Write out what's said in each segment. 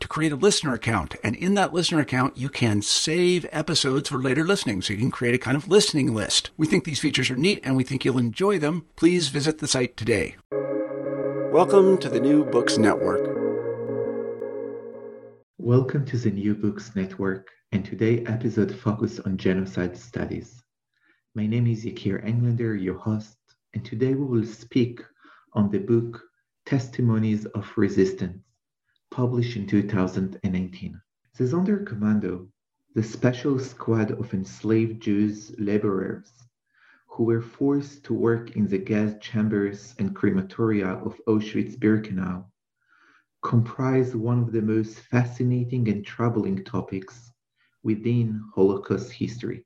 to create a listener account. And in that listener account, you can save episodes for later listening. So you can create a kind of listening list. We think these features are neat and we think you'll enjoy them. Please visit the site today. Welcome to the New Books Network. Welcome to the New Books Network, and today episode focus on genocide studies. My name is Yakir Englander, your host, and today we will speak on the book Testimonies of Resistance, published in 2019. The Sonderkommando, the special squad of enslaved Jews laborers who were forced to work in the gas chambers and crematoria of Auschwitz-Birkenau, comprise one of the most fascinating and troubling topics within Holocaust history.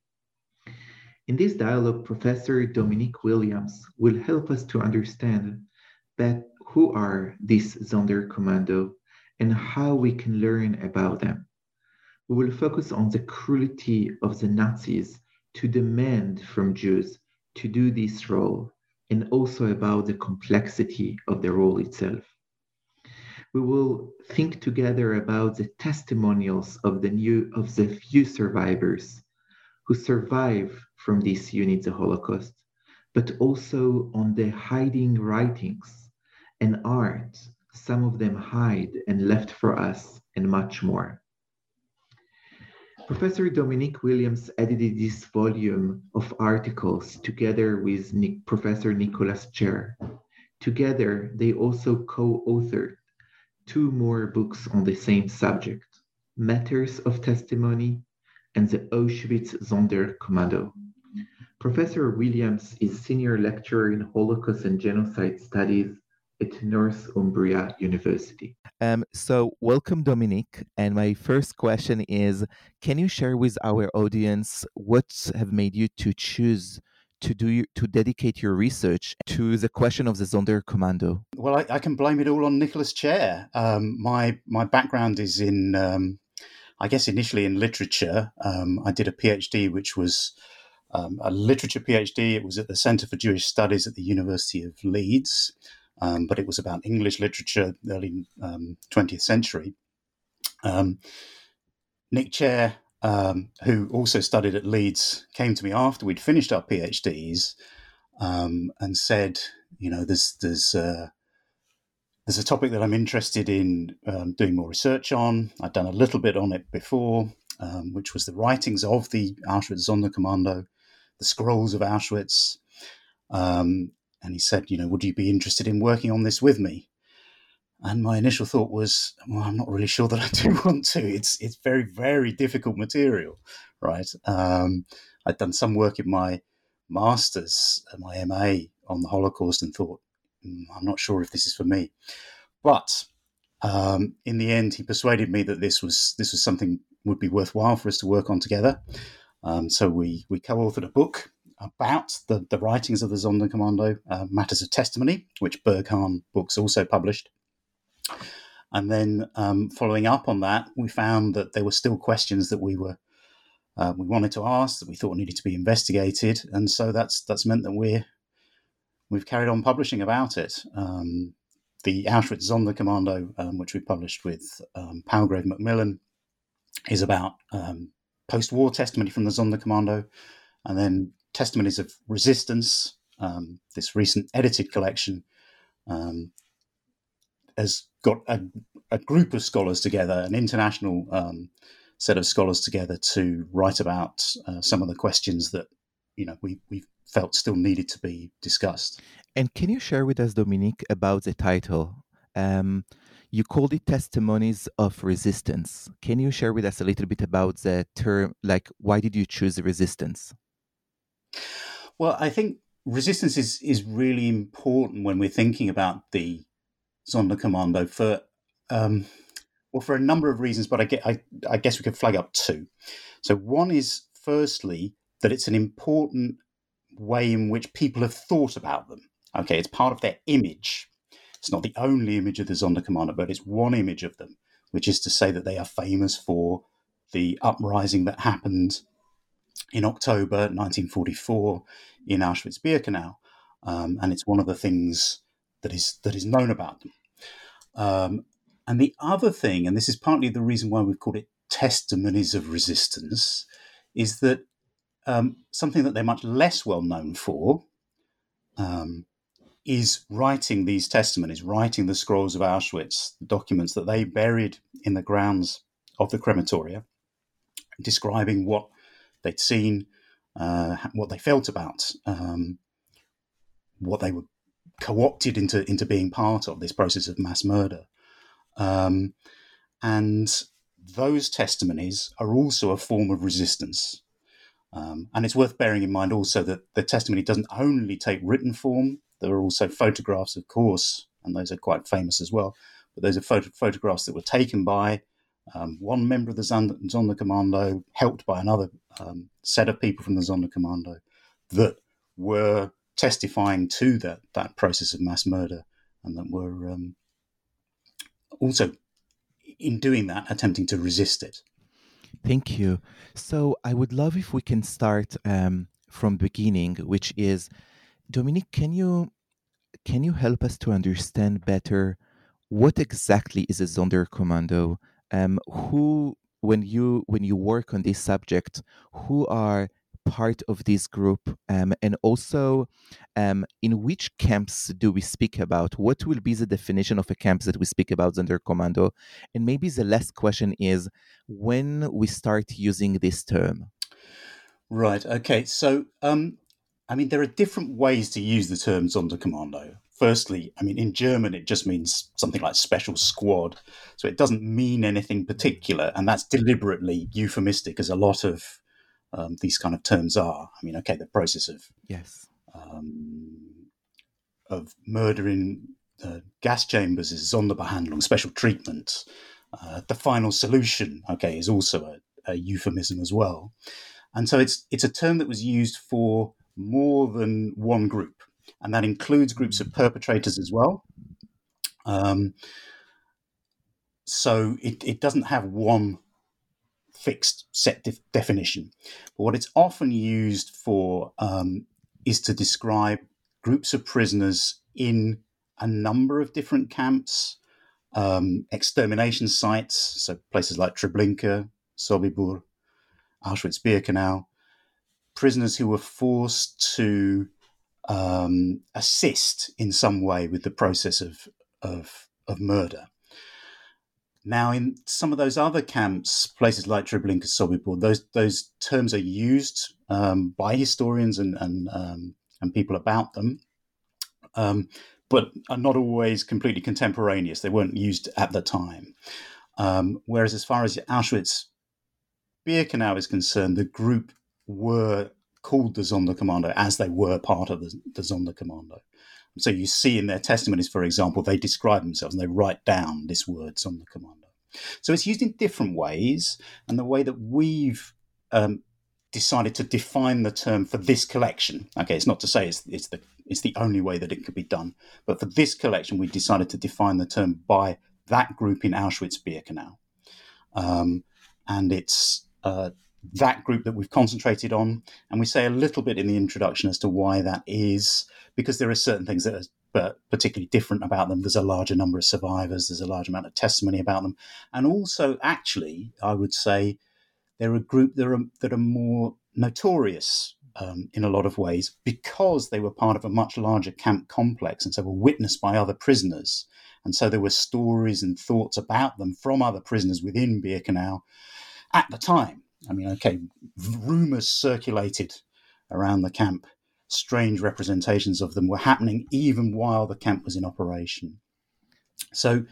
In this dialogue, Professor Dominique Williams will help us to understand that who are these Sonderkommando and how we can learn about them. We will focus on the cruelty of the Nazis to demand from Jews to do this role and also about the complexity of the role itself. We will think together about the testimonials of the new of the few survivors who survive from these units of Holocaust, but also on the hiding writings and art some of them hide and left for us, and much more. Professor Dominique Williams edited this volume of articles together with Nick, Professor Nicholas Chare. Together, they also co authored two more books on the same subject Matters of Testimony and the Auschwitz Sonderkommando. Professor Williams is senior lecturer in Holocaust and Genocide Studies at Northumbria University. Um, so, welcome, Dominique. And my first question is Can you share with our audience what have made you to choose to do to dedicate your research to the question of the Zonder Sonderkommando? Well, I, I can blame it all on Nicholas Chare. Um, my my background is in, um, I guess, initially in literature. Um, I did a PhD, which was um, a literature PhD. It was at the Centre for Jewish Studies at the University of Leeds um, but it was about English literature, early um, 20th century. Um, Nick Chare, um, who also studied at Leeds, came to me after we'd finished our PhDs um, and said, you know, there's there's uh, there's a topic that I'm interested in doing more research on. I'd done a little bit on it before, which was the writings of the Auschwitz Sonderkommando, the scrolls of Auschwitz. Um, and he said, you know, would you be interested in working on this with me? And my initial thought was, well, I'm not really sure that I do want to. It's it's very very difficult material, right? Um, I'd done some work in my masters, uh, my MA on the Holocaust, and thought, mm, I'm not sure if this is for me. But um, in the end, he persuaded me that this was this was something would be worthwhile for us to work on together. Um, so we we co-authored a book about the, the writings of the Sonderkommando, uh, Matters of Testimony, which Berghahn Books also published. And then um, following up on that, we found that there were still questions that we were uh, we wanted to ask that we thought needed to be investigated, and so that's that's meant that we're we've carried on publishing about it. Um, the Auschwitz Sonderkommando, um, which we published with um, Palgrave Macmillan, is about um, post-war testimony from the Sonderkommando, and then testimonies of resistance. Um, this recent edited collection um, has got a, a, group of scholars together, an international um, set of scholars together to write about uh, some of the questions that you know we we felt still needed to be discussed. And can you share with us, Dominique, about the title? Um, you called it testimonies of resistance. Can you share with us a little bit about the term? Like, why did you choose resistance? Well, I think resistance is is really important when we're thinking about the Sonderkommando for um, well for a number of reasons, but I get I, I guess we could flag up two. So one is firstly that it's an important way in which people have thought about them. Okay, it's part of their image. It's not the only image of the Sonderkommando, but it's one image of them, which is to say that they are famous for the uprising that happened in October 1944 in Auschwitz-Birkenau, um, and it's one of the things that is that is known about them. Um, and the other thing, and this is partly the reason why we've called it testimonies of resistance, is that um, something that they're much less well known for um, is writing these testimonies, writing the scrolls of Auschwitz, the documents that they buried in the grounds of the crematoria, describing what they'd seen, uh, what they felt about, um, what they were co-opted into into being part of this process of mass murder, um, and those testimonies are also a form of resistance. Um, and it's worth bearing in mind also that the testimony doesn't only take written form. There are also photographs, of course, and those are quite famous as well. But those are photo- photographs that were taken by um, one member of the Sonderkommando, helped by another um, set of people from the Sonderkommando, that were testifying to that that process of mass murder, and that were um, also, in doing that, attempting to resist it. Thank you. So I would love if we can start um, from beginning, which is Dominique. Can you can you help us to understand better what exactly is a Zonder Sonderkommando? Um, who, when you when you work on this subject, who are part of this group um, and also um, in which camps do we speak about? What will be the definition of a camp that we speak about under commando? And maybe the last question is when we start using this term? Right okay so um, i mean there are different ways to use the term Sonderkommando firstly i mean in german it just means something like special squad so it doesn't mean anything particular and that's deliberately euphemistic as a lot of um, these kind of terms are. I mean, okay, the process of yes um, of murdering uh, gas chambers is Sonderbehandlung, special treatment. Uh, the final solution, okay, is also a, a, euphemism as well, and so it's it's a term that was used for more than one group, and that includes groups of perpetrators as well. Um, so it, it doesn't have one fixed set de- definition. But what it's often used for um, is to describe groups of prisoners in a number of different camps, um, extermination sites, so places like Treblinka, Sobibor, Auschwitz-Birkenau, prisoners who were forced to um, assist in some way with the process of, of, of murder. Now, in some of those other camps, places like Treblinka, Sobibor, those those terms are used um, by historians and and um, and people about them, um, but are not always completely contemporaneous. They weren't used at the time. Um, whereas, as far as Auschwitz Birkenau is concerned, the group were called the Sonderkommando as they were part of the, the Sonderkommando. So you see in their testimonies, for example, they describe themselves and they write down this word Sonderkommando. So it's used in different ways, and the way that we've um, decided to define the term for this collection. Okay, it's not to say it's, it's the it's the only way that it could be done, but for this collection, we decided to define the term by that group in Auschwitz-Birkenau, um, and it's uh, that group that we've concentrated on. And we say a little bit in the introduction as to why that is, because there are certain things that are particularly different about them. There's a larger number of survivors, there's a large amount of testimony about them. And also, actually, I would say they're a group that are, that are more notorious um, in a lot of ways because they were part of a much larger camp complex and so were witnessed by other prisoners. And so there were stories and thoughts about them from other prisoners within Birkenau at the time. I mean, okay, rumors circulated around the camp strange representations of them were happening even while the camp was in operation. So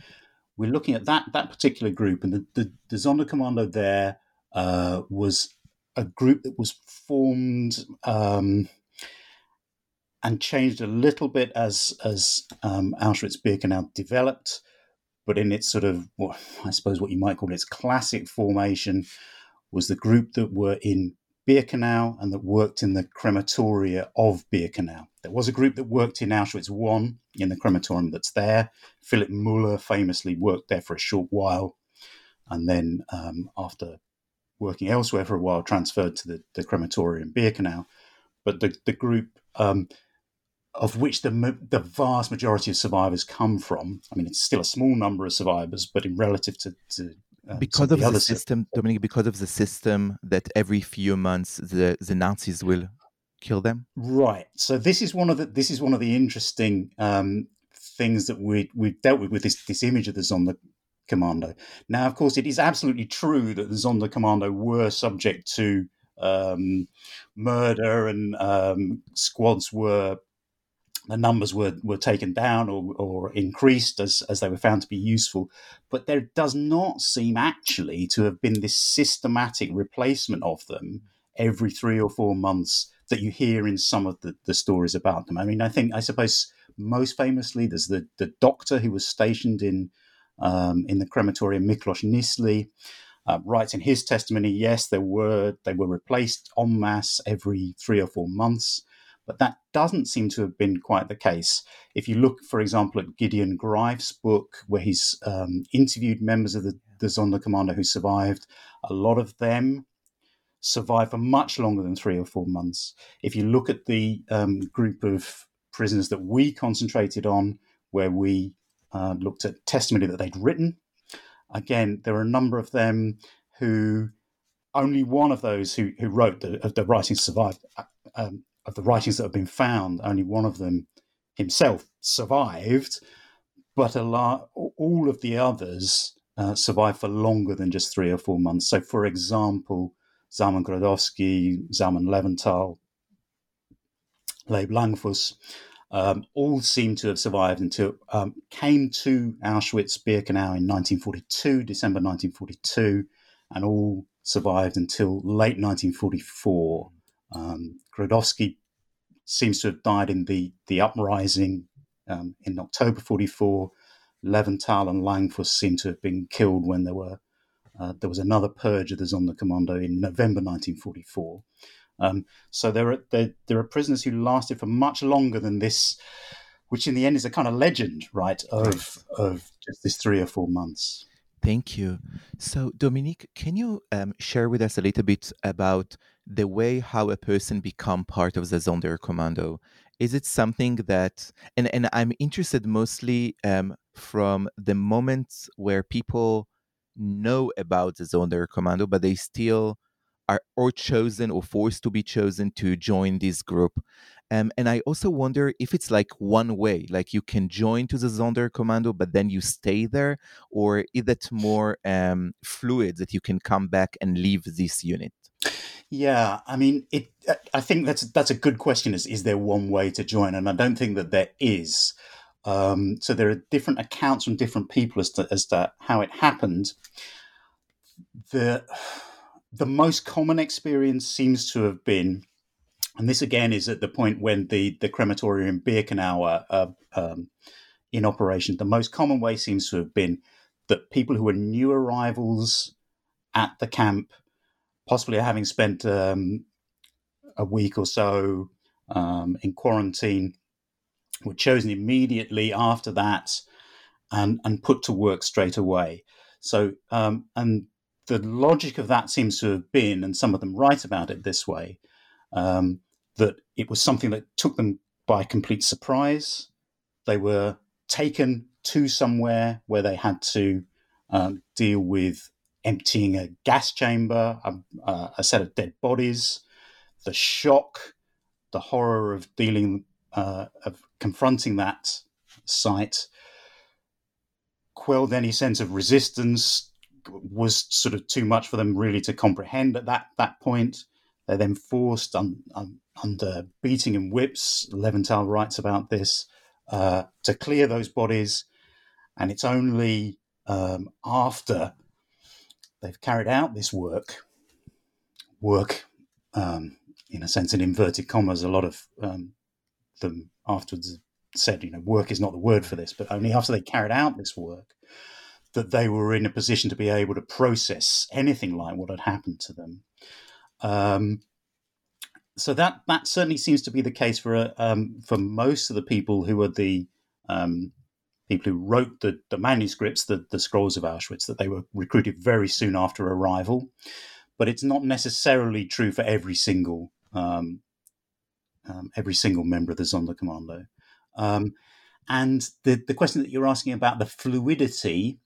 we're looking at that that particular group, and the the, the Sonderkommando there uh, was a group that was formed um, and changed a little bit as as um, Auschwitz-Birkenau developed, but in its sort of, well, I suppose what you might call its classic formation, was the group that were in Birkenau and that worked in the crematoria of Birkenau. There was a group that worked in Auschwitz I in the crematorium that's there. Filip Müller famously worked there for a short while and then, um, after working elsewhere for a while, transferred to the, the crematorium Birkenau. But the, the group um, of which the, the vast majority of survivors come from, I mean, it's still a small number of survivors, but in relative to, to um, because of the, the system, Dominic, because of the system that every few months the, the Nazis will kill them. Right. So this is one of the this is one of the interesting um, things that we we've dealt with with this this image of the Sonder Commando. Now, of course, it is absolutely true that the Sonderkommando were subject to um, murder and um, squads were the numbers were, were taken down or, or increased as, as they were found to be useful. But there does not seem actually to have been this systematic replacement of them every three or four months that you hear in some of the, the stories about them. I mean, I think, I suppose, most famously, there's the, the doctor who was stationed in um, in the crematorium, Miklos Nyiszli, uh, writes in his testimony, yes, there were they were replaced en masse every three or four months. But that doesn't seem to have been quite the case. If you look, for example, at Gideon Greif's book, where he's um, interviewed members of the, the Sonderkommando who survived, a lot of them survived for much longer than three or four months. If you look at the um, group of prisoners that we concentrated on, where we uh, looked at testimony that they'd written, again, there are a number of them who only one of those who, who wrote the, the writings survived uh, um, of the writings that have been found, only one of them himself survived, but a lot, all of the others uh, survived for longer than just three or four months. So, for example, Zalman Gradowski, Zalman Lewental, Leib Langfuss, um, all seem to have survived until um, came to Auschwitz-Birkenau in 1942, December 1942, and all survived until late 1944. Um, Gradowski seems to have died in the, the uprising um, in October 44. Lewental and Langfuss seem to have been killed when there were uh, there was another purge of the Sonderkommando in November 1944. Um, so there are there, there, are prisoners who lasted for much longer than this, which in the end is a kind of legend, right? Of of just this three or four months. Thank you. So, Dominique, can you um, share with us a little bit about the way how a person become part of the Sonderkommando? Is it something that, and, and I'm interested mostly um, from the moments where people know about the Sonderkommando, but they still are or chosen or forced to be chosen to join this group. Um, and I also wonder if it's like one way, like you can join to the Sonderkommando, but then you stay there, or is it more um, fluid that you can come back and leave this unit? Yeah, I mean, it. I think that's that's a good question. Is is there one way to join? And I don't think that there is. Um, so there are different accounts from different people as to as to how it happened. The the most common experience seems to have been, and this again is at the point when the the crematorium Birkenau are um, in operation. The most common way seems to have been that people who were new arrivals at the camp possibly having spent um, a week or so um, in quarantine, were chosen immediately after that and, and put to work straight away. So, um, and the logic of that seems to have been, and some of them write about it this way, um, that it was something that took them by complete surprise. They were taken to somewhere where they had to um, deal with emptying a gas chamber, a, a, set of dead bodies, the shock, the horror of dealing, uh, of confronting that site, quelled any sense of resistance, was sort of too much for them really to comprehend at that that point. They're then forced un, un, under beating and whips. Lewental writes about this uh, to clear those bodies, and it's only um, after they've carried out this work, work um, in a sense in inverted commas. A lot of um, them afterwards said, you know, work is not the word for this, but only after they carried out this work that they were in a position to be able to process anything like what had happened to them. Um, so that that certainly seems to be the case for um, for most of the people who are the um, people who wrote the, the manuscripts, the, the scrolls of Auschwitz, that they were recruited very soon after arrival. But it's not necessarily true for every single um, um every single member of the Sonderkommando. Um, and the, the question that you're asking about the fluidity,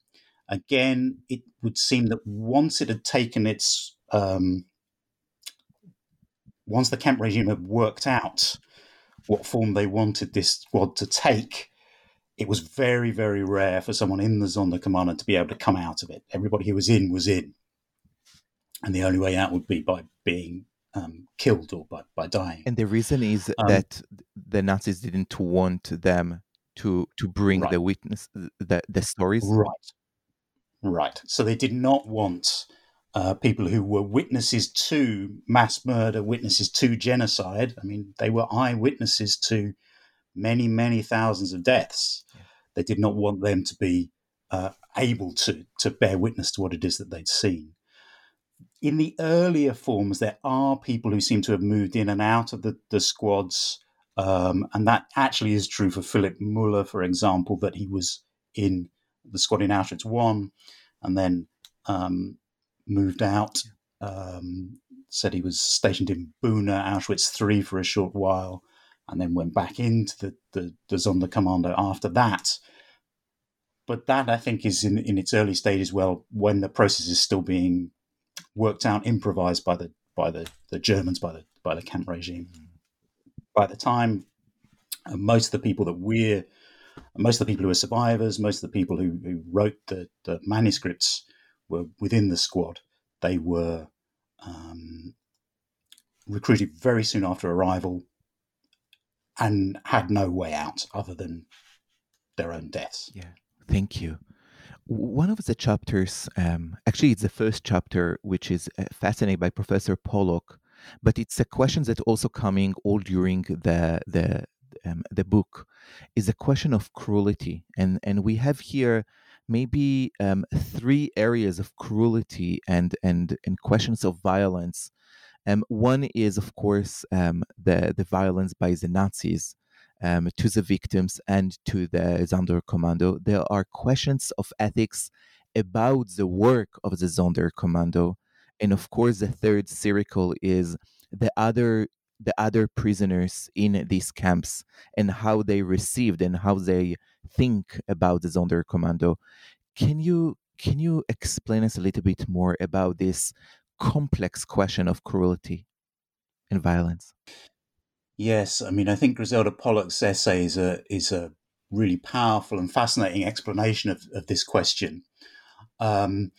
again, it would seem that once it had taken its um, once the camp regime had worked out what form they wanted this squad to take, it was very, very rare for someone in the Sonderkommando to be able to come out of it. Everybody who was in was in. And the only way out would be by being um, killed or by, by dying. And the reason is um, that the Nazis didn't want them to to bring right. the witness the, the stories. Right. Right. So they did not want uh, people who were witnesses to mass murder, witnesses to genocide. I mean, they were eyewitnesses to many, many thousands of deaths. Yeah. They did not want them to be uh, able to to bear witness to what it is that they'd seen. In the earlier forms, there are people who seem to have moved in and out of the, the squads, um, and that actually is true for Filip Müller, for example, that he was in the squad in Auschwitz one, and then um, moved out. Um, said he was stationed in Buna, Auschwitz three for a short while, and then went back into the the, the Sonderkommando after that. But that I think is in, in its early stages, well, when the process is still being worked out, improvised by the by the, the Germans, by the by the camp regime. By the time uh, most of the people that we're most of the people who were survivors, most of the people who, who wrote the, the manuscripts were within the squad. They were um, recruited very soon after arrival and had no way out other than their own deaths. Yeah, thank you. One of the chapters, um, actually, it's the first chapter, which is uh, fascinated by Professor Pollock, but it's a question that also coming all during the the um, the book is a question of cruelty, and and we have here maybe um, three areas of cruelty and and and questions of violence. Um, one is, of course, um, the the violence by the Nazis um, to the victims and to the Sonderkommando. There are questions of ethics about the work of the Sonderkommando, and of course, the third circle is the other the other prisoners in these camps and how they received and how they think about the Sonderkommando. Can you can you explain us a little bit more about this complex question of cruelty and violence? Yes, I mean I think Griselda Pollock's essay is a is a really powerful and fascinating explanation of, of this question. Um,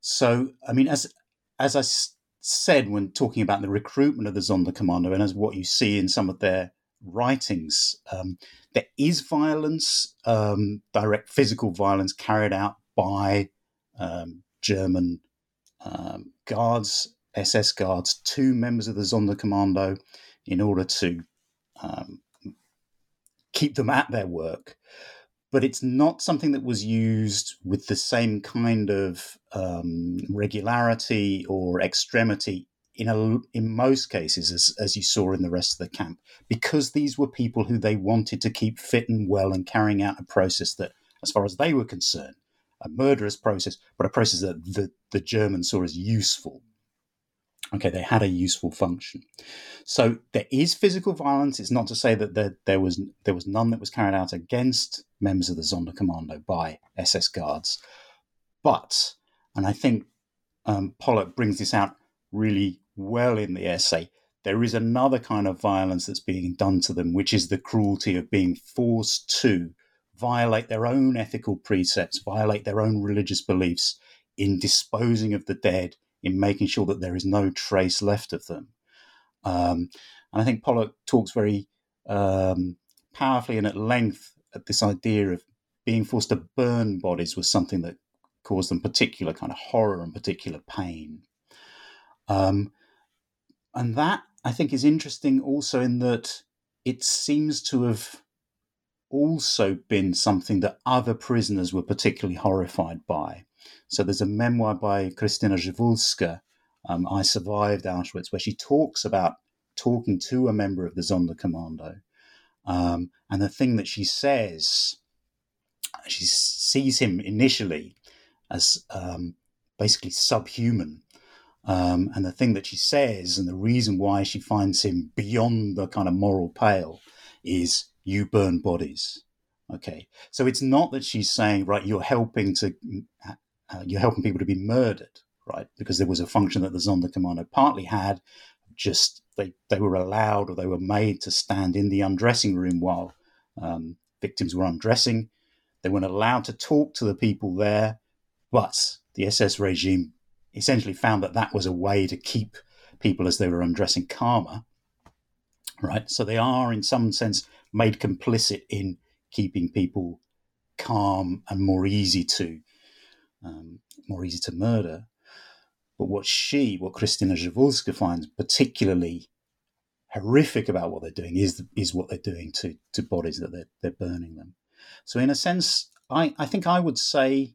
so I mean as as I said when talking about the recruitment of the Sonderkommando and as what you see in some of their writings, um, there is violence, um, direct physical violence carried out by um, German um, guards, SS guards, two members of the Sonderkommando in order to um, keep them at their work but it's not something that was used with the same kind of um, regularity or extremity in a, in most cases as, as you saw in the rest of the camp because these were people who they wanted to keep fit and well and carrying out a process that as far as they were concerned a murderous process but a process that the, the germans saw as useful okay they had a useful function. So there is physical violence. It's not to say that there, there was there was none that was carried out against members of the Sonderkommando by SS guards. But and i think um, pollock brings this out really well in the essay there is another kind of violence that's being done to them which is the cruelty of being forced to violate their own ethical precepts violate their own religious beliefs in disposing of the dead in making sure that there is no trace left of them. Um, and I think Pollock talks very um, powerfully and at length at this idea of being forced to burn bodies was something that caused them particular kind of horror and particular pain. Um, and that I think is interesting also in that it seems to have also been something that other prisoners were particularly horrified by. So there's a memoir by Krystyna Przywulska, um, I Survived Auschwitz, where she talks about talking to a member of the Sonderkommando. Um, and the thing that she says, she sees him initially as um, basically subhuman. Um, and the thing that she says, and the reason why she finds him beyond the kind of moral pale, is you burn bodies. Okay, so it's not that she's saying, right, you're helping to, uh, you're helping people to be murdered, right? Because there was a function that the Sonderkommando partly had, just they they were allowed or they were made to stand in the undressing room while um, victims were undressing. They weren't allowed to talk to the people there, but the SS regime essentially found that that was a way to keep people as they were undressing calmer. Right, so they are in some sense made complicit in keeping people calm and more easy to um, more easy to murder. But what she, what Krystyna Przywulska finds particularly horrific about what they're doing is is what they're doing to to bodies that they're they're burning them. So in a sense, I, I think I would say,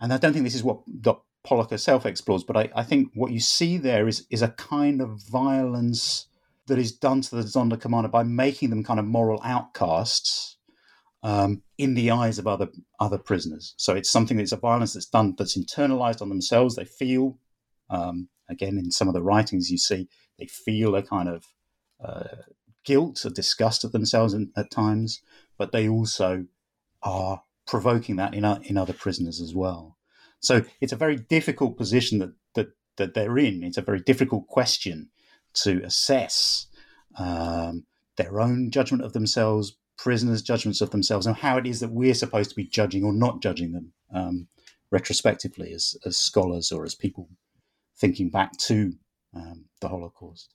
and I don't think this is what. Pollock herself explores, but I, I think what you see there is is a kind of violence that is done to the Sonderkommando by making them kind of moral outcasts um, in the eyes of other other prisoners. So it's something that's a violence that's done that's internalized on themselves. They feel, um, again, in some of the writings you see, they feel a kind of uh, guilt or disgust at themselves in, at times, but they also are provoking that in in other prisoners as well. So it's a very difficult position that that that they're in. It's a very difficult question to assess um, their own judgment of themselves, prisoners' judgments of themselves, and how it is that we're supposed to be judging or not judging them um, retrospectively as, as scholars or as people thinking back to um, the Holocaust.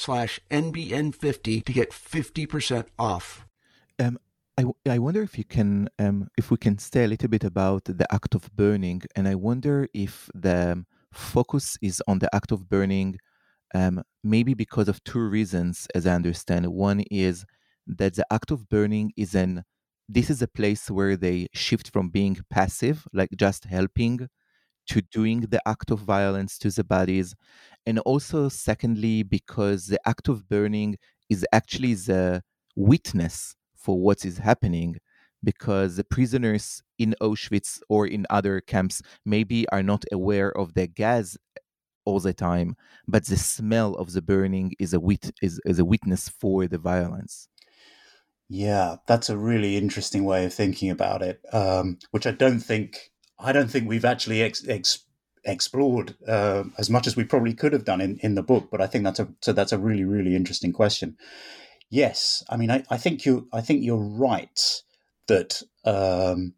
slash NBN50 to get 50% off. Um, I, I wonder if you can um, if we can say a little bit about the act of burning, and I wonder if the focus is on the act of burning, um, maybe because of two reasons, as I understand. One is that the act of burning is an this is a place where they shift from being passive, like just helping, to doing the act of violence to the bodies. And also, secondly, because the act of burning is actually the witness for what is happening, because the prisoners in Auschwitz or in other camps maybe are not aware of the gas all the time, but the smell of the burning is a wit is, is a witness for the violence. Yeah, that's a really interesting way of thinking about it, um, which I don't think I don't think we've actually ex- ex- explored uh, as much as we probably could have done in, in the book. But I think that's a so that's a really really interesting question. Yes, I mean I, I think you I think you're right that um,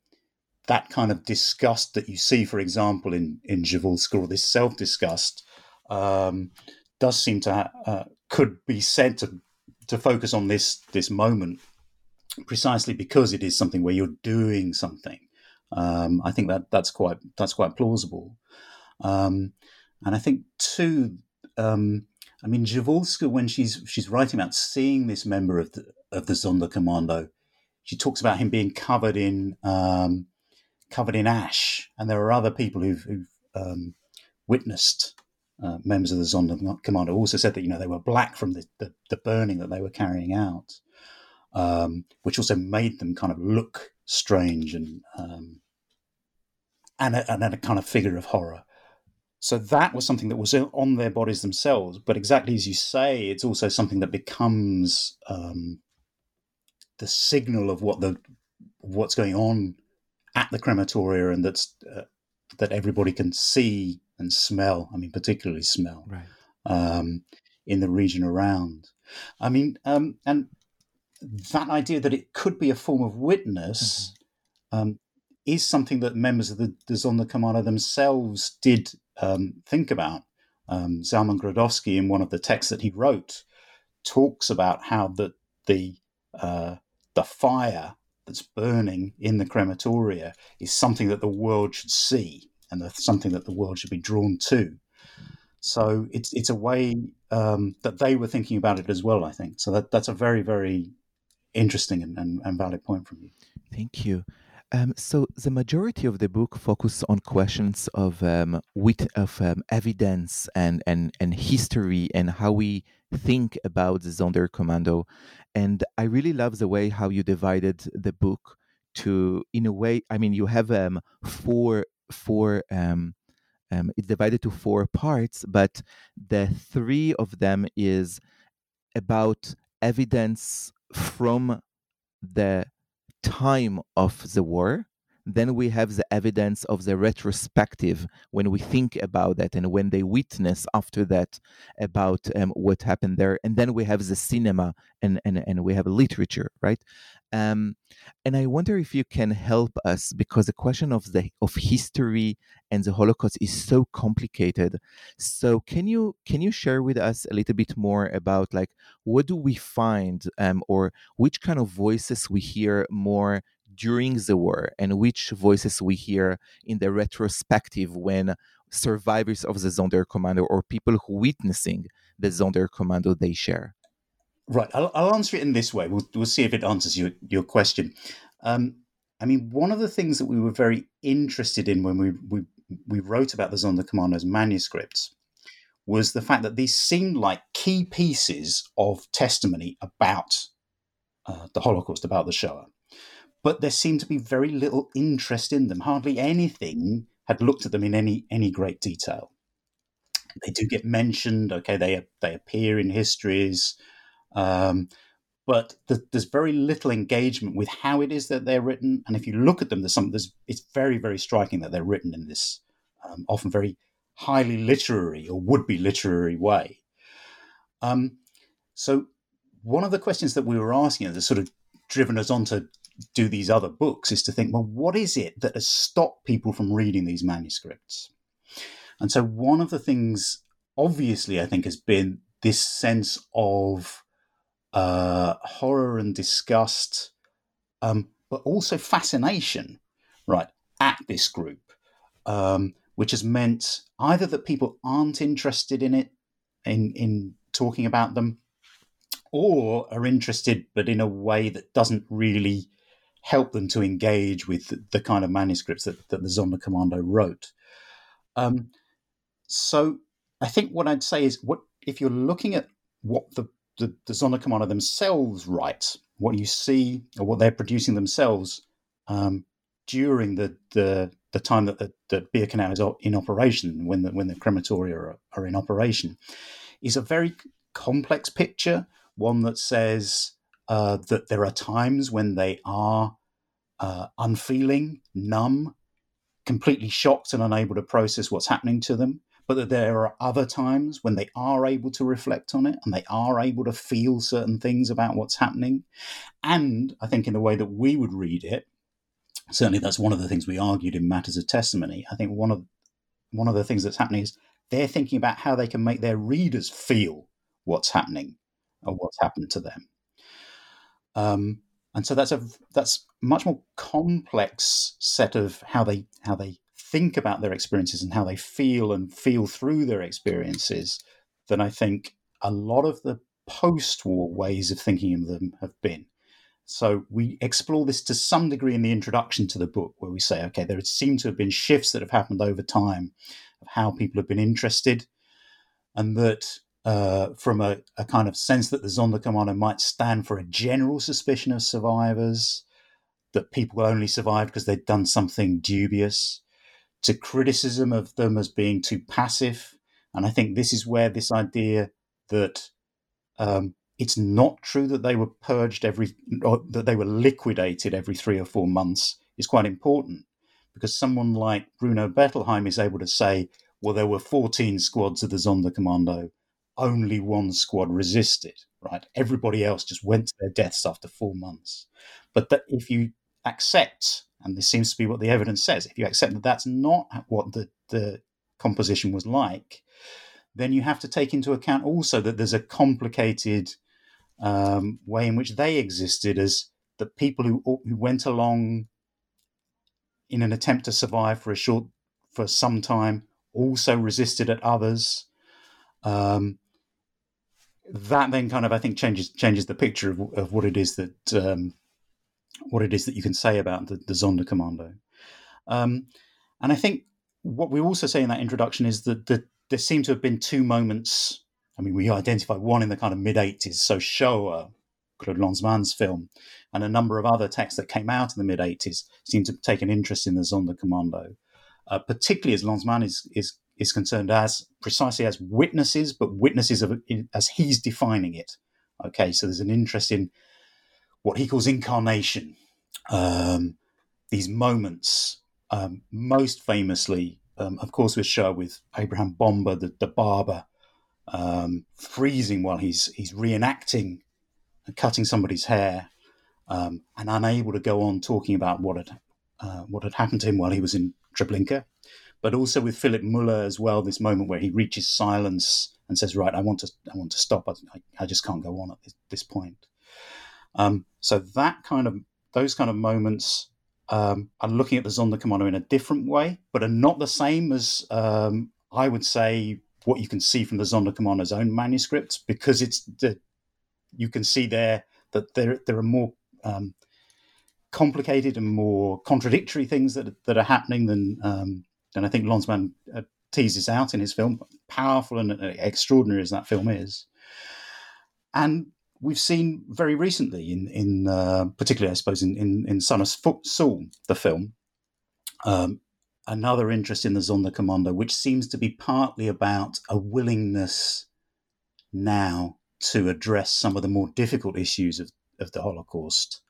that kind of disgust that you see, for example, in in Przywulska, or this self disgust, um, does seem to ha- uh, could be said to to focus on this this moment precisely because it is something where you're doing something. Um, I think that that's quite that's quite plausible. Um, and I think too, um, I mean, Przewalska, when she's she's writing about seeing this member of the of the Sonderkommando, she talks about him being covered in um, covered in ash, and there are other people who've, who've um, witnessed uh, members of the Zonda Sonderkommando also said that you know they were black from the, the, the burning that they were carrying out, um, which also made them kind of look strange and um, and a, and a kind of figure of horror. So that was something that was on their bodies themselves. But exactly as you say, it's also something that becomes um, the signal of what the what's going on at the crematoria, and that's uh, that everybody can see and smell. I mean, particularly smell right. um, in the region around. I mean, um, and that idea that it could be a form of witness mm-hmm. um, is something that members of the, the Sonderkommando themselves did um, think about. Um, Zalman Gradowski, in one of the texts that he wrote, talks about how the the uh, the fire that's burning in the crematoria is something that the world should see and something that the world should be drawn to. So it's it's a way um, that they were thinking about it as well. I think so. That that's a very very interesting and, and, and valid point from you. Thank you. Um, so the majority of the book focus on questions of um, wit of um, evidence and, and and history and how we think about the Sonderkommando. And I really love the way how you divided the book to in a way. I mean, you have um, four four. Um, um, it's divided to four parts, but the three of them is about evidence from the time of the war then we have the evidence of the retrospective when we think about that and when they witness after that about um, what happened there. And then we have the cinema and and, and we have literature right um, and i wonder if you can help us because the question of the of history and the holocaust is so complicated so can you can you share with us a little bit more about like what do we find um, or which kind of voices we hear more during the war and which voices we hear in the retrospective when survivors of the Sonderkommando or people who witnessing the Sonderkommando they share? Right, I'll, I'll, answer it in this way. We'll, we'll see if it answers your, your question. Um, I mean, one of the things that we were very interested in when we, we, we wrote about the Sonderkommando's manuscripts was the fact that these seemed like key pieces of testimony about uh, the Holocaust, about the Shoah but there seemed to be very little interest in them. Hardly anything had looked at them in any any great detail. They do get mentioned. Okay, they they appear in histories, um, but the, there's very little engagement with how it is that they're written. And if you look at them, there's some. There's it's very very striking that they're written in this um, often very highly literary or would be literary way. Um, so one of the questions that we were asking that sort of driven us on to do these other books is to think, well, what is it that has stopped people from reading these manuscripts? And so, one of the things, obviously, I think, has been this sense of uh, horror and disgust, um, but also fascination, right, at this group, um, which has meant either that people aren't interested in it, in in talking about them, or are interested, but in a way that doesn't really help them to engage with the, the kind of manuscripts that, that the Sonderkommando wrote. Um, so I think what I'd say is what if you're looking at what the, the, the Sonderkommando themselves write, what you see or what they're producing themselves um, during the, the the time that the, the canal is in operation, when the when the crematoria are, are in operation, is a very complex picture. One that says uh, that there are times when they are uh, unfeeling, numb, completely shocked and unable to process what's happening to them, but that there are other times when they are able to reflect on it and they are able to feel certain things about what's happening. And I think, in the way that we would read it, certainly that's one of the things we argued in matters of testimony. I think one of one of the things that's happening is they're thinking about how they can make their readers feel what's happening or what's happened to them. Um, and so that's a that's much more complex set of how they how they think about their experiences and how they feel and feel through their experiences than I think a lot of the post war ways of thinking of them have been. So we explore this to some degree in the introduction to the book, where we say, okay, there seem to have been shifts that have happened over time of how people have been interested, and that uh, from a, a, kind of sense that the Sonderkommando might stand for a general suspicion of survivors, that people only survived because they'd done something dubious, to criticism of them as being too passive. And I think this is where this idea that um, it's not true that they were purged every, or that they were liquidated every three or four months is quite important because someone like Bruno Bettelheim is able to say, well, there were 14 squads of the Sonderkommando, only one squad resisted, right? Everybody else just went to their deaths after four months. But that if you accept, and this seems to be what the evidence says, if you accept that that's not what the, the composition was like, then you have to take into account also that there's a complicated um, way in which they existed as the people who, who went along in an attempt to survive for a short for some time also resisted at others. Um, that then kind of I think changes changes the picture of, of what it is that um, what it is that you can say about the, the Sonderkommando. Um, and I think what we also say in that introduction is that the, there seem to have been two moments. I mean, we identify one in the kind of mid 80s, so Shoah, Claude Lanzmann's film, and a number of other texts that came out in the mid 80s seem to take an interest in the Sonderkommando, uh, particularly as Lanzmann is, is is concerned as precisely as witnesses, but witnesses of, as he's defining it. Okay, so there's an interest in what he calls incarnation, um, these moments. Um, most famously, um, of course, with Shoah with Abraham Bomba, the, the barber, um, freezing while he's he's reenacting and cutting somebody's hair, um, and unable to go on talking about what had uh, what had happened to him while he was in Treblinka but also with Filip Müller as well. This moment where he reaches silence and says, "Right, I want to, I want to stop. I, I just can't go on at this, this point." Um, so that kind of those kind of moments um, are looking at the Zonda Sonderkommando in a different way, but are not the same as um, I would say what you can see from the Zonda Sonderkommando's own manuscripts, because it's the you can see there that there there are more um, complicated and more contradictory things that that are happening than um, and I think Lanzmann uh, teases out in his film, powerful and uh, extraordinary as that film is. And we've seen very recently, in in uh, particularly, I suppose, in, in, in Son of Saul, the film, um, another interest in the Sonderkommando, which seems to be partly about a willingness now to address some of the more difficult issues of, of the Holocaust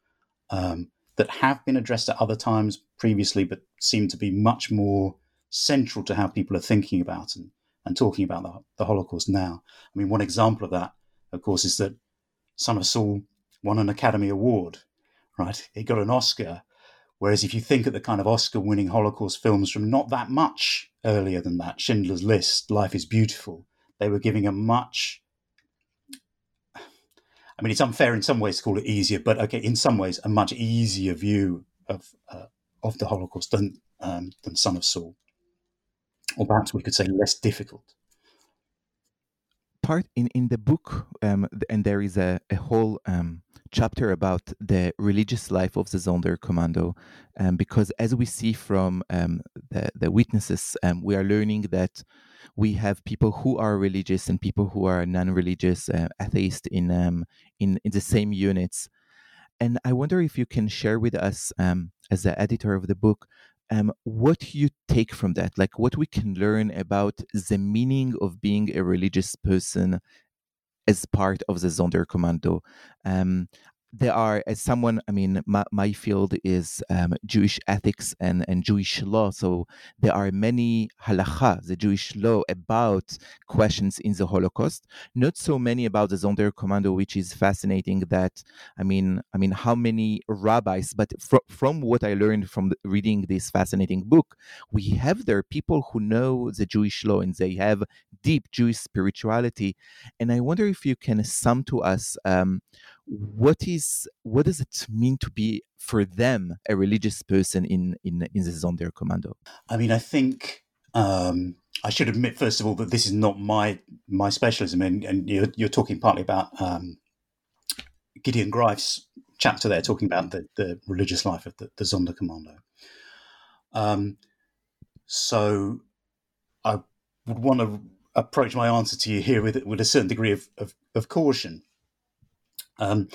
um, that have been addressed at other times previously, but seem to be much more central to how people are thinking about and, and talking about the, the Holocaust now. I mean, one example of that, of course, is that Son of Saul won an Academy Award, right? It got an Oscar. Whereas if you think of the kind of Oscar winning Holocaust films from not that much earlier than that, Schindler's List, Life is Beautiful, they were giving a much I mean, it's unfair in some ways to call it easier, but okay, in some ways, a much easier view of uh, of the Holocaust than um, than Son of Saul or perhaps we could say less difficult part in, in the book um, and there is a, a whole um, chapter about the religious life of the Sonderkommando um, because as we see from um, the, the witnesses um, we are learning that we have people who are religious and people who are non-religious uh, atheist in, um, in in the same units. And I wonder if you can share with us as the editor of the book um, what you take from that, like what we can learn about the meaning of being a religious person as part of the Sonderkommando. Um, there are as someone i mean my, my field is um, jewish ethics and, and jewish law so there are many halacha the jewish law about questions in the holocaust. Not so many about the sonderkommando which is fascinating that i mean i mean how many rabbis but fr- from what i learned from reading this fascinating book we have there people who know the jewish law and they have deep jewish spirituality. And i wonder if you can sum to us um, what is what does it mean to be for them a religious person in in in the Sonderkommando? I mean, I think um, I should admit first of all that this is not my my specialism, and, and you're, you're, talking partly about um, Gideon Greif's chapter there, talking about the, the religious life of the, the Sonderkommando. Um, so I would want to approach my answer to you here with with a certain degree of, of, of caution. Um,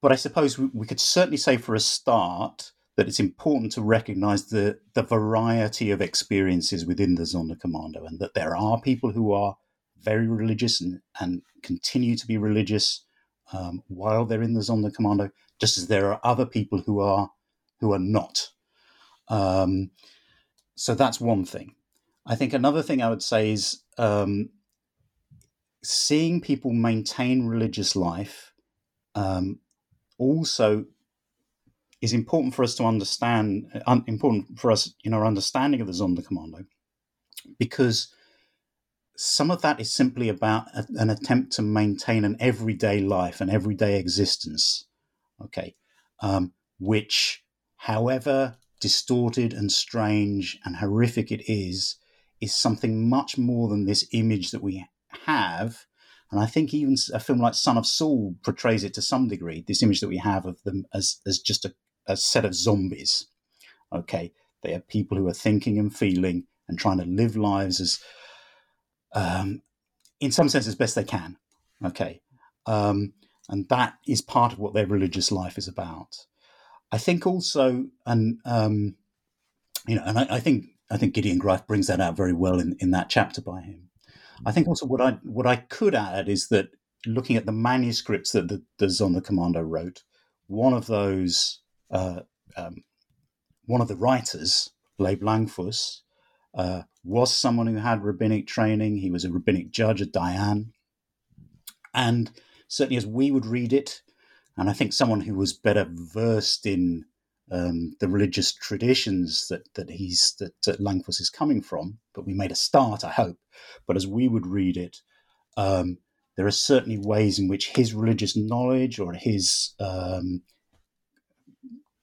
but I suppose we, we, could certainly say for a start that it's important to recognize the, the variety of experiences within the Sonderkommando and that there are people who are very religious and, and continue to be religious um, while they're in the Sonderkommando, just as there are other people who are who are not. Um, so that's one thing. I think another thing I would say is um, seeing people maintain religious life um, also is important for us to understand, uh, important for us in our understanding of the Sonderkommando, because some of that is simply about a, an attempt to maintain an everyday life, an everyday existence, okay, um, which, however distorted and strange and horrific it is, is something much more than this image that we have. And I think even a film like Son of Saul portrays it to some degree, this image that we have of them as, as just a, a set of zombies. Okay. They are people who are thinking and feeling and trying to live lives as, um, in some sense, as best they can. Okay. Um, and that is part of what their religious life is about. I think also, and um, you know, and I, I, think I think Gideon Greif brings that out very well in, in that chapter by him. I think also what I what I could add is that looking at the manuscripts that the, Zon the Sonderkommando wrote, one of those uh, um, one of the writers, Leib Langfuss, uh, was someone who had rabbinic training. He was a rabbinic judge, at dayan, and certainly as we would read it, and I think someone who was better versed in um, the religious traditions that that he's that, that Langfuss is coming from. But we made a start, I hope. But as we would read it, um, there are certainly ways in which his religious knowledge or his um,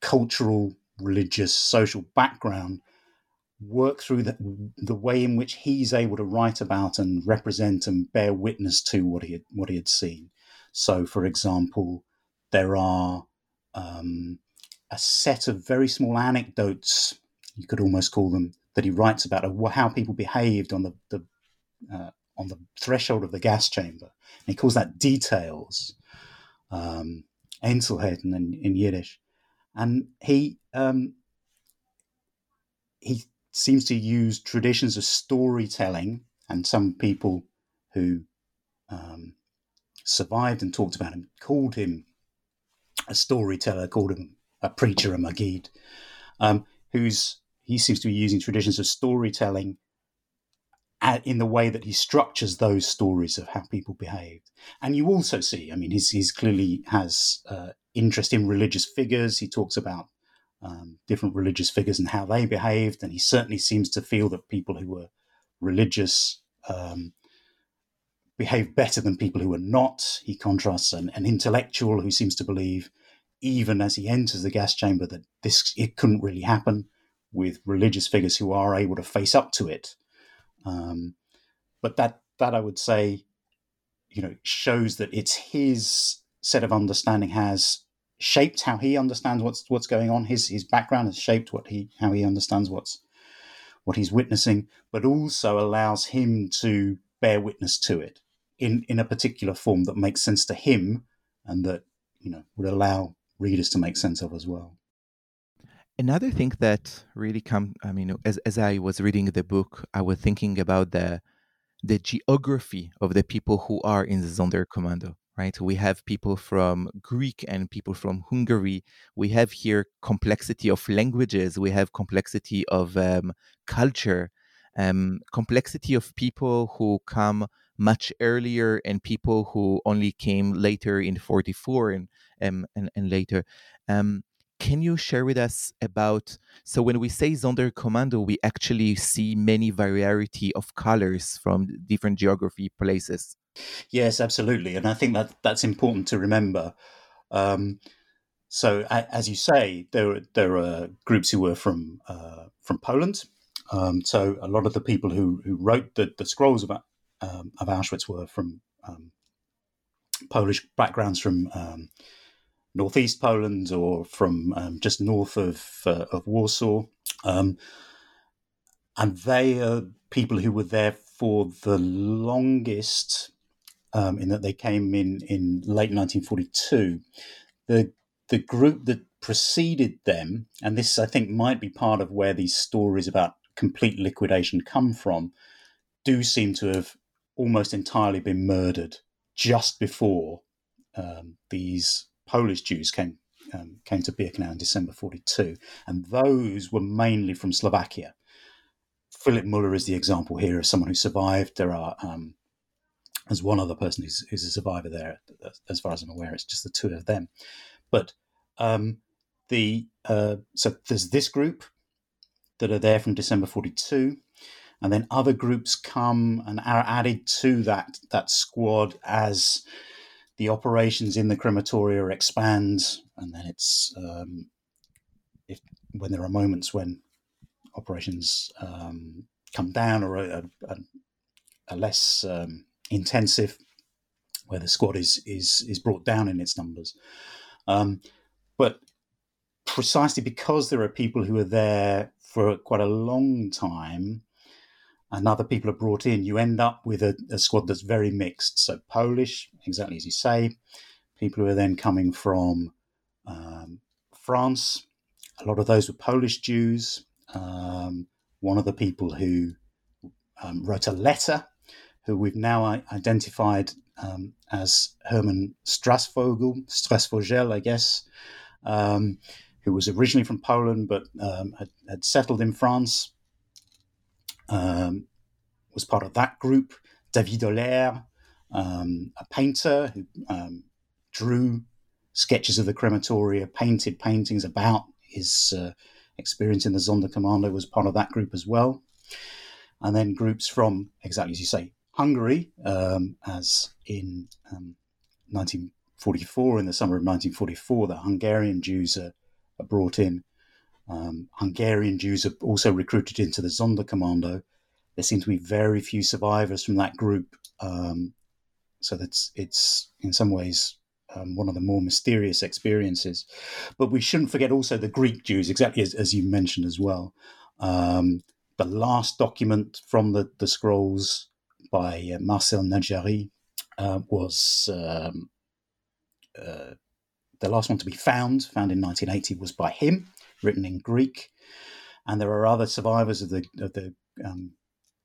cultural, religious, social background work through the, the way in which he's able to write about and represent and bear witness to what he had, what he had seen. So, for example, there are um, a set of very small anecdotes, you could almost call them, that he writes about how people behaved on the, the uh, on the threshold of the gas chamber. And he calls that details, um, Einzelheiten in, in Yiddish. And he um, he seems to use traditions of storytelling, and some people who um, survived and talked about him called him a storyteller, called him a preacher, a Magid, um, who's he seems to be using traditions of storytelling in the way that he structures those stories of how people behaved. And you also see, I mean, he's, he's clearly has uh, interest in religious figures. He talks about um, different religious figures and how they behaved, and he certainly seems to feel that people who were religious um, behave better than people who are not. He contrasts an, an intellectual who seems to believe even as he enters the gas chamber that this it couldn't really happen with religious figures who are able to face up to it. Um, but that that I would say, you know, shows that it's his set of understanding has shaped how he understands what's what's going on. His his background has shaped what he how he understands what's what he's witnessing, but also allows him to bear witness to it in in a particular form that makes sense to him and that you know would allow readers to make sense of as well. Another thing that really come, I mean, as, as I was reading the book, I was thinking about the the geography of the people who are in the Sonderkommando, right? We have people from Greek and people from Hungary. We have here complexity of languages. We have complexity of um, culture, um, complexity of people who come much earlier and people who only came later in 44 and um, and, and later. Um, can you share with us about so when we say Zonder Sonderkommando, we actually see many variety of colors from different geography places. Yes absolutely and i think that that's important to remember. Um, so as you say there there are groups who were from uh, from poland. Um, so a lot of the people who who wrote the, the scrolls about um, of Auschwitz were from um, Polish backgrounds from um, northeast Poland or from um, just north of uh, of Warsaw, um, and they are people who were there for the longest. Um, in that they came in in late 1942. The the group that preceded them, and this I think might be part of where these stories about complete liquidation come from, do seem to have almost entirely been murdered just before um, these Polish Jews came um, came to Birkenau in December 42, and those were mainly from Slovakia. Filip Müller is the example here of someone who survived. There are um, there's one other person who's, who's a survivor there. As far as I'm aware, it's just the two of them. But um, the uh, so there's this group that are there from December 42 and then other groups come and are added to that that squad as the operations in the crematoria expand, and then it's um, if when there are moments when operations um, come down or are less um, intensive, where the squad is is is brought down in its numbers. Um, but precisely because there are people who are there for quite a long time, and other people are brought in, you end up with a, a, squad that's very mixed. So Polish, exactly as you say, people who are then coming from um, France. A lot of those were Polish Jews. Um, one of the people who um, wrote a letter, who we've now identified um, as Hermann Strasfogel, Strasfogel, I guess, um, who was originally from Poland but um, had, had settled in France um, was part of that group. David Olère, um, a painter who um, drew sketches of the crematoria, painted paintings about his uh, experience in the Sonderkommando, was part of that group as well. And then groups from, exactly as you say, Hungary, um, as in 1944, um, in the summer of 1944, the Hungarian Jews are, are brought in um, Hungarian Jews are also recruited into the Sonderkommando. There seem to be very few survivors from that group. Um, so that's it's in some ways um, one of the more mysterious experiences. But we shouldn't forget also the Greek Jews, exactly as, as you mentioned as well. Um, the last document from the, the scrolls by uh, Marcel Nadjari uh, was um, uh, the last one to be found, found in 1980, was by him written in Greek. And there are other survivors of the, of the um,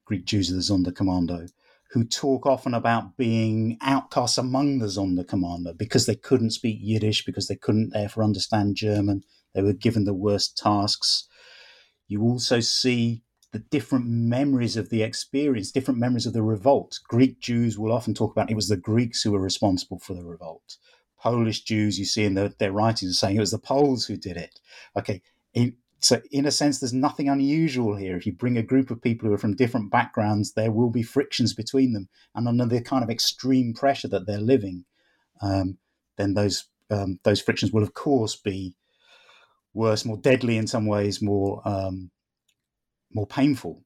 Greek Jews of the Sonderkommando who talk often about being outcasts among the Sonderkommando because they couldn't speak Yiddish, because they couldn't therefore understand German. They were given the worst tasks. You also see the different memories of the experience, different memories of the revolt. Greek Jews will often talk about it was the Greeks who were responsible for the revolt. Polish Jews, you see in the, their writings, saying it was the Poles who did it. Okay, in, so in a sense, there's nothing unusual here. If you bring a group of people who are from different backgrounds, there will be frictions between them, and under the kind of extreme pressure that they're living, um, then those um, those frictions will, of course, be worse, more deadly in some ways, more um, more painful.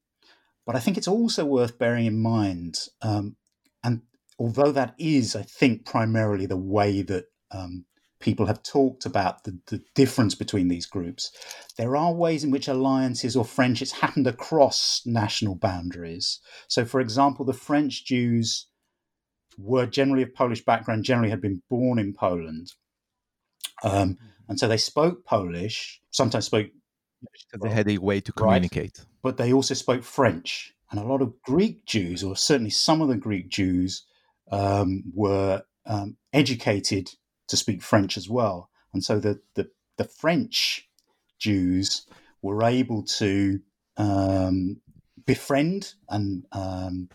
But I think it's also worth bearing in mind, um, although that is, I think, primarily the way that um, people have talked about the, the difference between these groups, there are ways in which alliances or friendships happened across national boundaries. So, for example, the French Jews were generally of Polish background, generally had been born in Poland. Um, mm-hmm. and so they spoke Polish, sometimes spoke. They had a way to communicate. Right? But they also spoke French. And a lot of Greek Jews, or certainly some of the Greek Jews, um, were um, educated to speak French as well. And so the, the, the French Jews were able to um, befriend and um,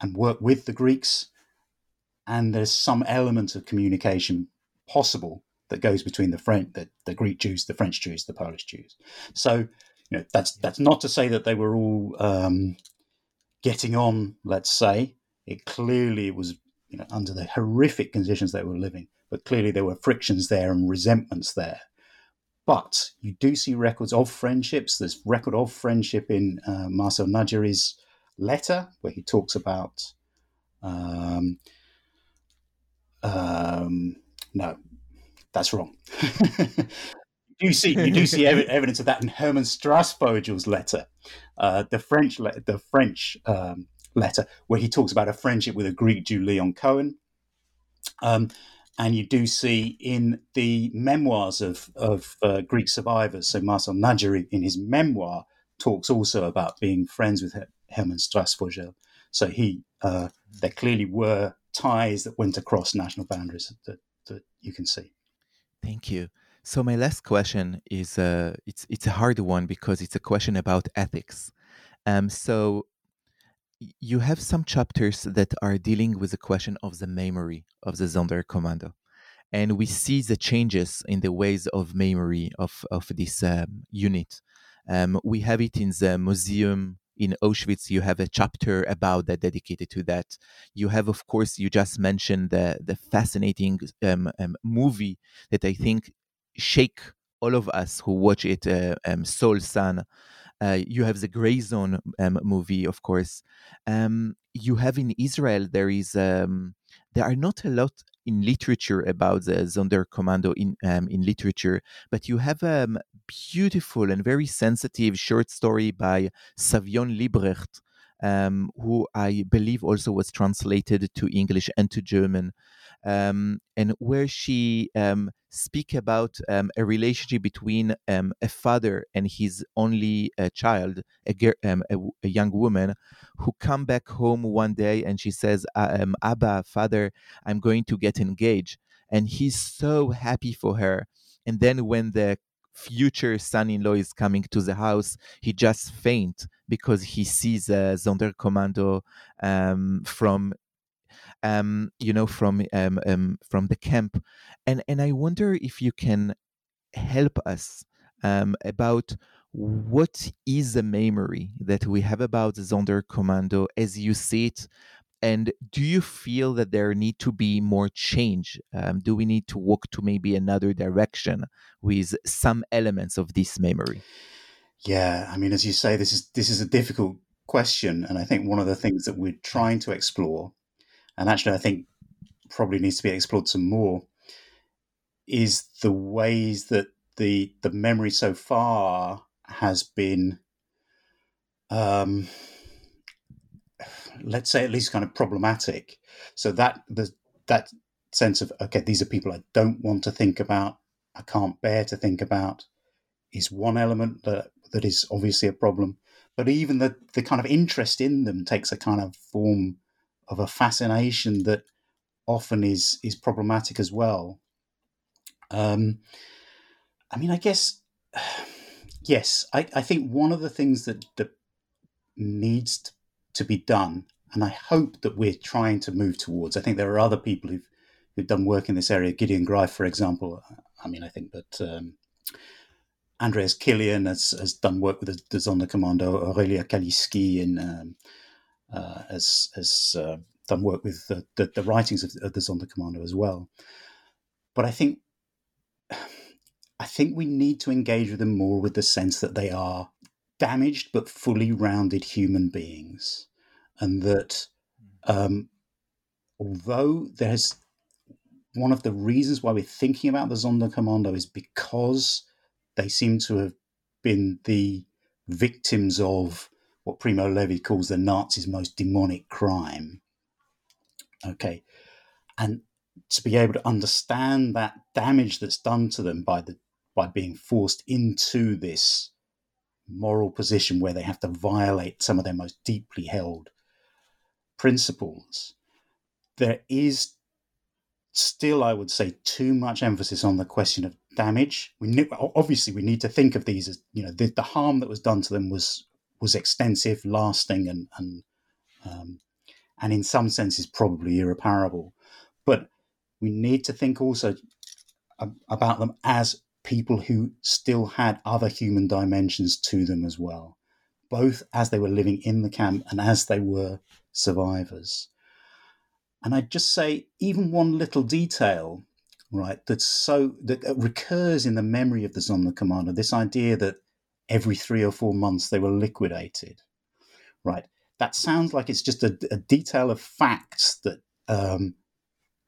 and work with the Greeks. And there's some element of communication possible that goes between the French, the, the Greek Jews, the French Jews, the Polish Jews. So, you know, that's that's not to say that they were all um, getting on. Let's say it clearly was you know, under the horrific conditions they were living. But clearly there were frictions there and resentments there. But you do see records of friendships. There's record of friendship in uh, Marcel Nadjari's letter where he talks about. Um, um, no, that's wrong. you see, you do see ev- evidence of that in Herman Strasfogel's letter, uh, the French, le- the French um, letter, where he talks about a friendship with a Greek Jew, Leon Cohen. Um, and you do see in the memoirs of, of uh, Greek survivors, so Marcel Nadjari in his memoir talks also about being friends with Herman Strasfogel. So he, uh, there clearly were ties that went across national boundaries that, that you can see. Thank you. So my last question is uh, it's it's a hard one because it's a question about ethics. Um, so you have some chapters that are dealing with the question of the memory of the Sonderkommando. And we see the changes in the ways of memory of, of this um, unit. Um, we have it in the museum in Auschwitz. You have a chapter about that dedicated to that. You have, of course, you just mentioned the, the fascinating um, um movie that I think shake all of us who watch it, uh, um, Soul Son, uh, you have the Gray Zone um, movie, of course. Um, you have in Israel there is um, there are not a lot in literature about the Sonderkommando in um, in literature, but you have a um, beautiful and very sensitive short story by Savyon Liebrecht, um, who I believe also was translated to English and to German, um, and where she um, speak about um, a relationship between um, a father and his only uh, child, a, um, a, a, young woman, who come back home one day and she says, um, "Abba, father, I'm going to get engaged," and he's so happy for her. And then when the future son-in-law is coming to the house, he just faint because he sees a Sonderkommando um, from um, you know, from um, um, from the camp, and and I wonder if you can help us um, about what is the memory that we have about the Sonderkommando as you see it, and do you feel that there need to be more change? Um, do we need to walk to maybe another direction with some elements of this memory? Yeah, I mean, as you say, this is this is a difficult question, and I think one of the things that we're trying to explore and actually I think probably needs to be explored some more, is the ways that the the memory so far has been, um, let's say at least kind of problematic. So that the that sense of okay, these are people I don't want to think about, I can't bear to think about, is one element that that is obviously a problem. But even the the kind of interest in them takes a kind of form of a fascination that often is is problematic as well. Um, I mean, I guess yes. I, I think one of the things that, that needs to be done, and I hope that we're trying to move towards. I think there are other people who've who've done work in this area. Gideon Greif, for example. I mean, I think that. Um, Andreas Kilian has, has done work with the, the Sonderkommando, Aurelia Kalisky in um, uh, has has uh, done work with the, the, the writings of, of the Sonderkommando as well. But I think I think we need to engage with them more with the sense that they are damaged but fully rounded human beings, and that um, although there's one of the reasons why we're thinking about the Sonderkommando is because they seem to have been the victims of what Primo Levi calls the Nazis' most demonic crime. Okay. And to be able to understand that damage that's done to them by the by being forced into this moral position where they have to violate some of their most deeply held principles, there is still, I would say, too much emphasis on the question of damage. We obviously we need to think of these as you know the, the harm that was done to them was was extensive, lasting, and and um, and in some senses probably irreparable. But we need to think also about them as people who still had other human dimensions to them as well, both as they were living in the camp and as they were survivors. And I'd just say, even one little detail, right, that's so that recurs in the memory of the Sonderkommando, this idea that every three or four months they were liquidated, right? that sounds like it's just a, a detail of facts that um,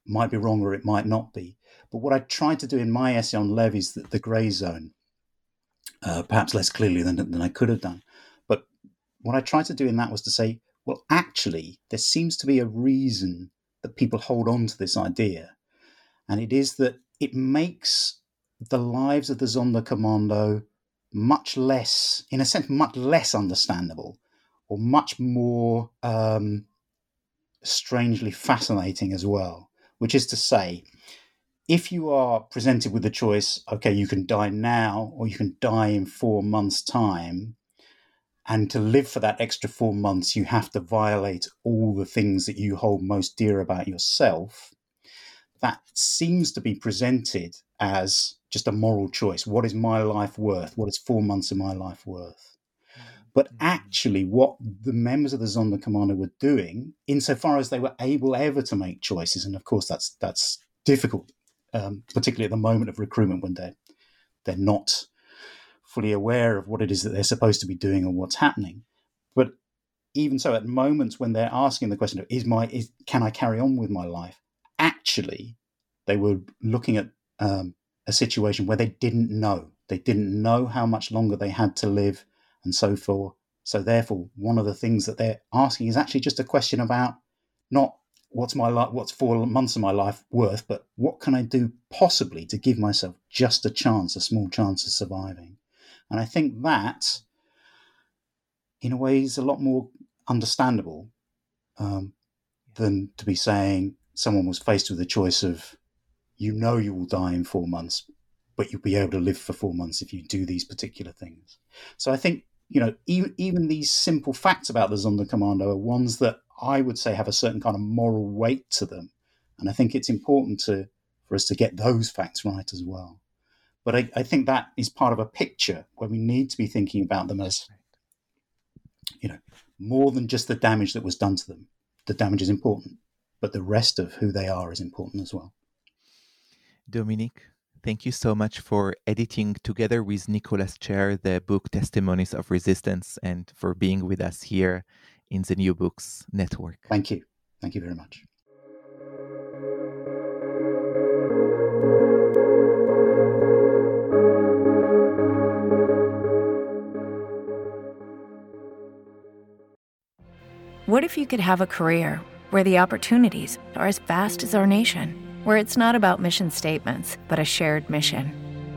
might be wrong or it might not be. But what I tried to do in my essay on Levi's the, the grey zone, uh, perhaps less clearly than, than I could have done. But what I tried to do in that was to say, well, actually, there seems to be a reason that people hold on to this idea. And it is that it makes the lives of the Sonderkommando much less, in a sense, much less understandable or much more um, strangely fascinating as well. Which is to say, if you are presented with the choice, okay, you can die now or you can die in four months' time, and to live for that extra four months, you have to violate all the things that you hold most dear about yourself. That seems to be presented as just a moral choice. What is my life worth? What is four months of my life worth? But mm-hmm. actually, what the members of the Sonderkommando were doing, insofar as they were able ever to make choices, and of course that's that's difficult, um, particularly at the moment of recruitment when they're they're not fully aware of what it is that they're supposed to be doing or what's happening. But even so, at moments when they're asking the question of is my is can I carry on with my life, actually, they were looking at um, a situation where they didn't know. They didn't know how much longer they had to live, and so forth. So therefore, one of the things that they're asking is actually just a question about not what's my life, what's four months of my life worth, but what can I do possibly to give myself just a chance, a small chance of surviving. And I think that, in a way, is a lot more understandable um, than to be saying someone was faced with the choice of, you know, you will die in four months, but you'll be able to live for four months if you do these particular things. So I think, you know, even, even these simple facts about the Sonderkommando are ones that I would say have a certain kind of moral weight to them. And I think it's important to for us to get those facts right as well. But I, I think that is part of a picture where we need to be thinking about them as, you know, more than just the damage that was done to them. The damage is important, but the rest of who they are is important as well. Dominique, thank you so much for editing together with Nicholas Chare the book Testimonies of Resistance and for being with us here in the New Books Network. Thank you. Thank you very much. What if you could have a career where the opportunities are as vast as our nation, where it's not about mission statements, but a shared mission?